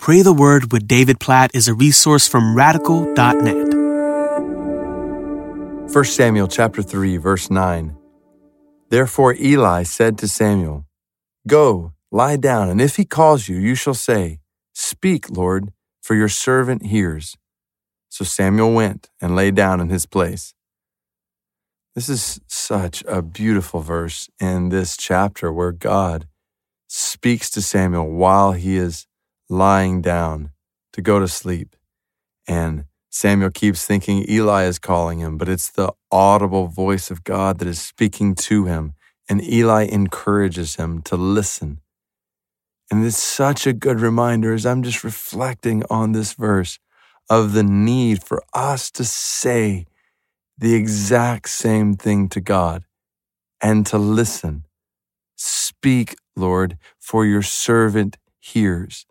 Pray the Word with David Platt is a resource from radical.net. 1 Samuel chapter 3 verse 9 Therefore Eli said to Samuel, Go, lie down, and if he calls you, you shall say, Speak, Lord, for your servant hears. So Samuel went and lay down in his place. This is such a beautiful verse in this chapter where God speaks to Samuel while he is lying down to go to sleep. And Samuel keeps thinking Eli is calling him, but it's the audible voice of God that is speaking to him. And Eli encourages him to listen. And it's such a good reminder as I'm just reflecting on this verse of the need for us to say the exact same thing to God and to listen. Speak, Lord, for your servant hears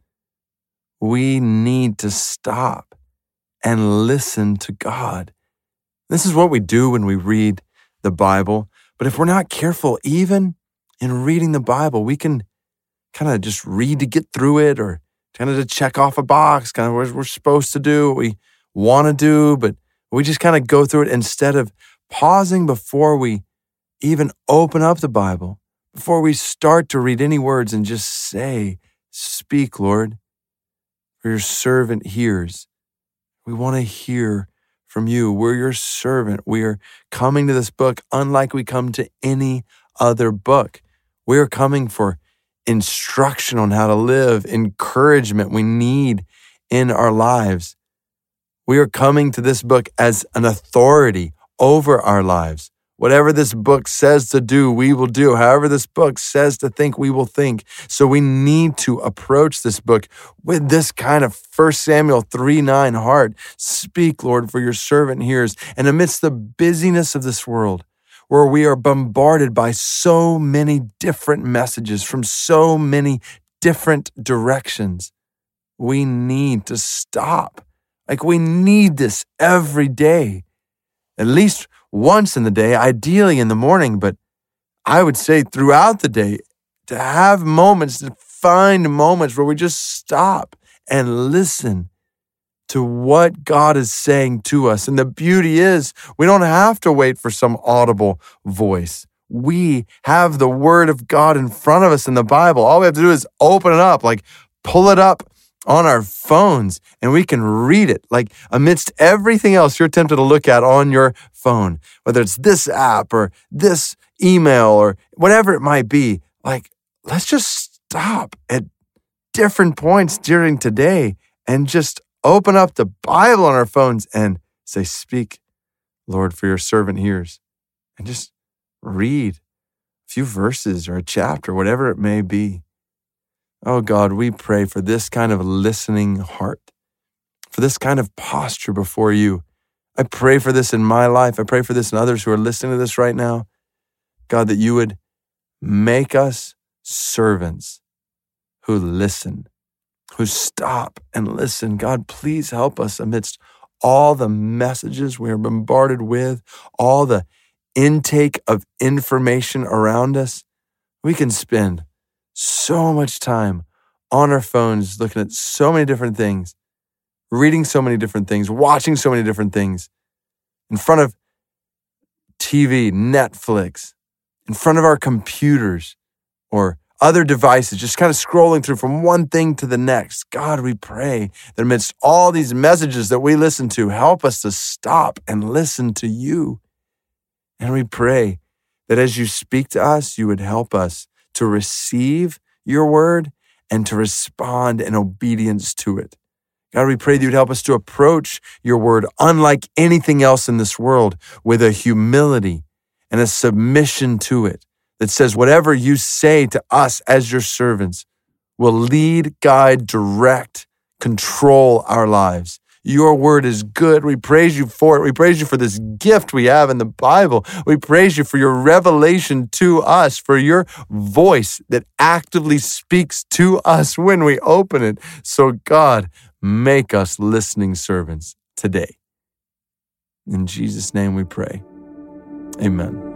we need to stop and listen to God. This is what we do when we read the Bible. But if we're not careful, even in reading the Bible, we can kind of just read to get through it or kind of to check off a box, kind of what we're supposed to do, what we want to do, but we just kind of go through it instead of pausing before we even open up the Bible, before we start to read any words and just say, Speak, Lord for your servant hears. We want to hear from you. We're your servant. We are coming to this book unlike we come to any other book. We are coming for instruction on how to live, encouragement we need in our lives. We are coming to this book as an authority over our lives. Whatever this book says to do, we will do. However, this book says to think, we will think. So we need to approach this book with this kind of 1 Samuel 3 9 heart. Speak, Lord, for your servant hears. And amidst the busyness of this world, where we are bombarded by so many different messages from so many different directions, we need to stop. Like we need this every day. At least once in the day, ideally in the morning, but I would say throughout the day to have moments, to find moments where we just stop and listen to what God is saying to us. And the beauty is, we don't have to wait for some audible voice. We have the word of God in front of us in the Bible. All we have to do is open it up, like pull it up on our phones and we can read it. Like amidst everything else you're tempted to look at on your phone, whether it's this app or this email or whatever it might be, like let's just stop at different points during today and just open up the Bible on our phones and say, Speak, Lord, for your servant hears. And just read a few verses or a chapter, whatever it may be. Oh God, we pray for this kind of listening heart, for this kind of posture before you. I pray for this in my life. I pray for this in others who are listening to this right now. God, that you would make us servants who listen, who stop and listen. God, please help us amidst all the messages we are bombarded with, all the intake of information around us. We can spend so much time on our phones looking at so many different things, reading so many different things, watching so many different things in front of TV, Netflix, in front of our computers or other devices, just kind of scrolling through from one thing to the next. God, we pray that amidst all these messages that we listen to, help us to stop and listen to you. And we pray that as you speak to us, you would help us to receive your word and to respond in obedience to it. God, we pray that you'd help us to approach your word unlike anything else in this world with a humility and a submission to it that says, whatever you say to us as your servants will lead, guide, direct, control our lives. Your word is good. We praise you for it. We praise you for this gift we have in the Bible. We praise you for your revelation to us, for your voice that actively speaks to us when we open it. So, God, make us listening servants today. In Jesus' name we pray. Amen.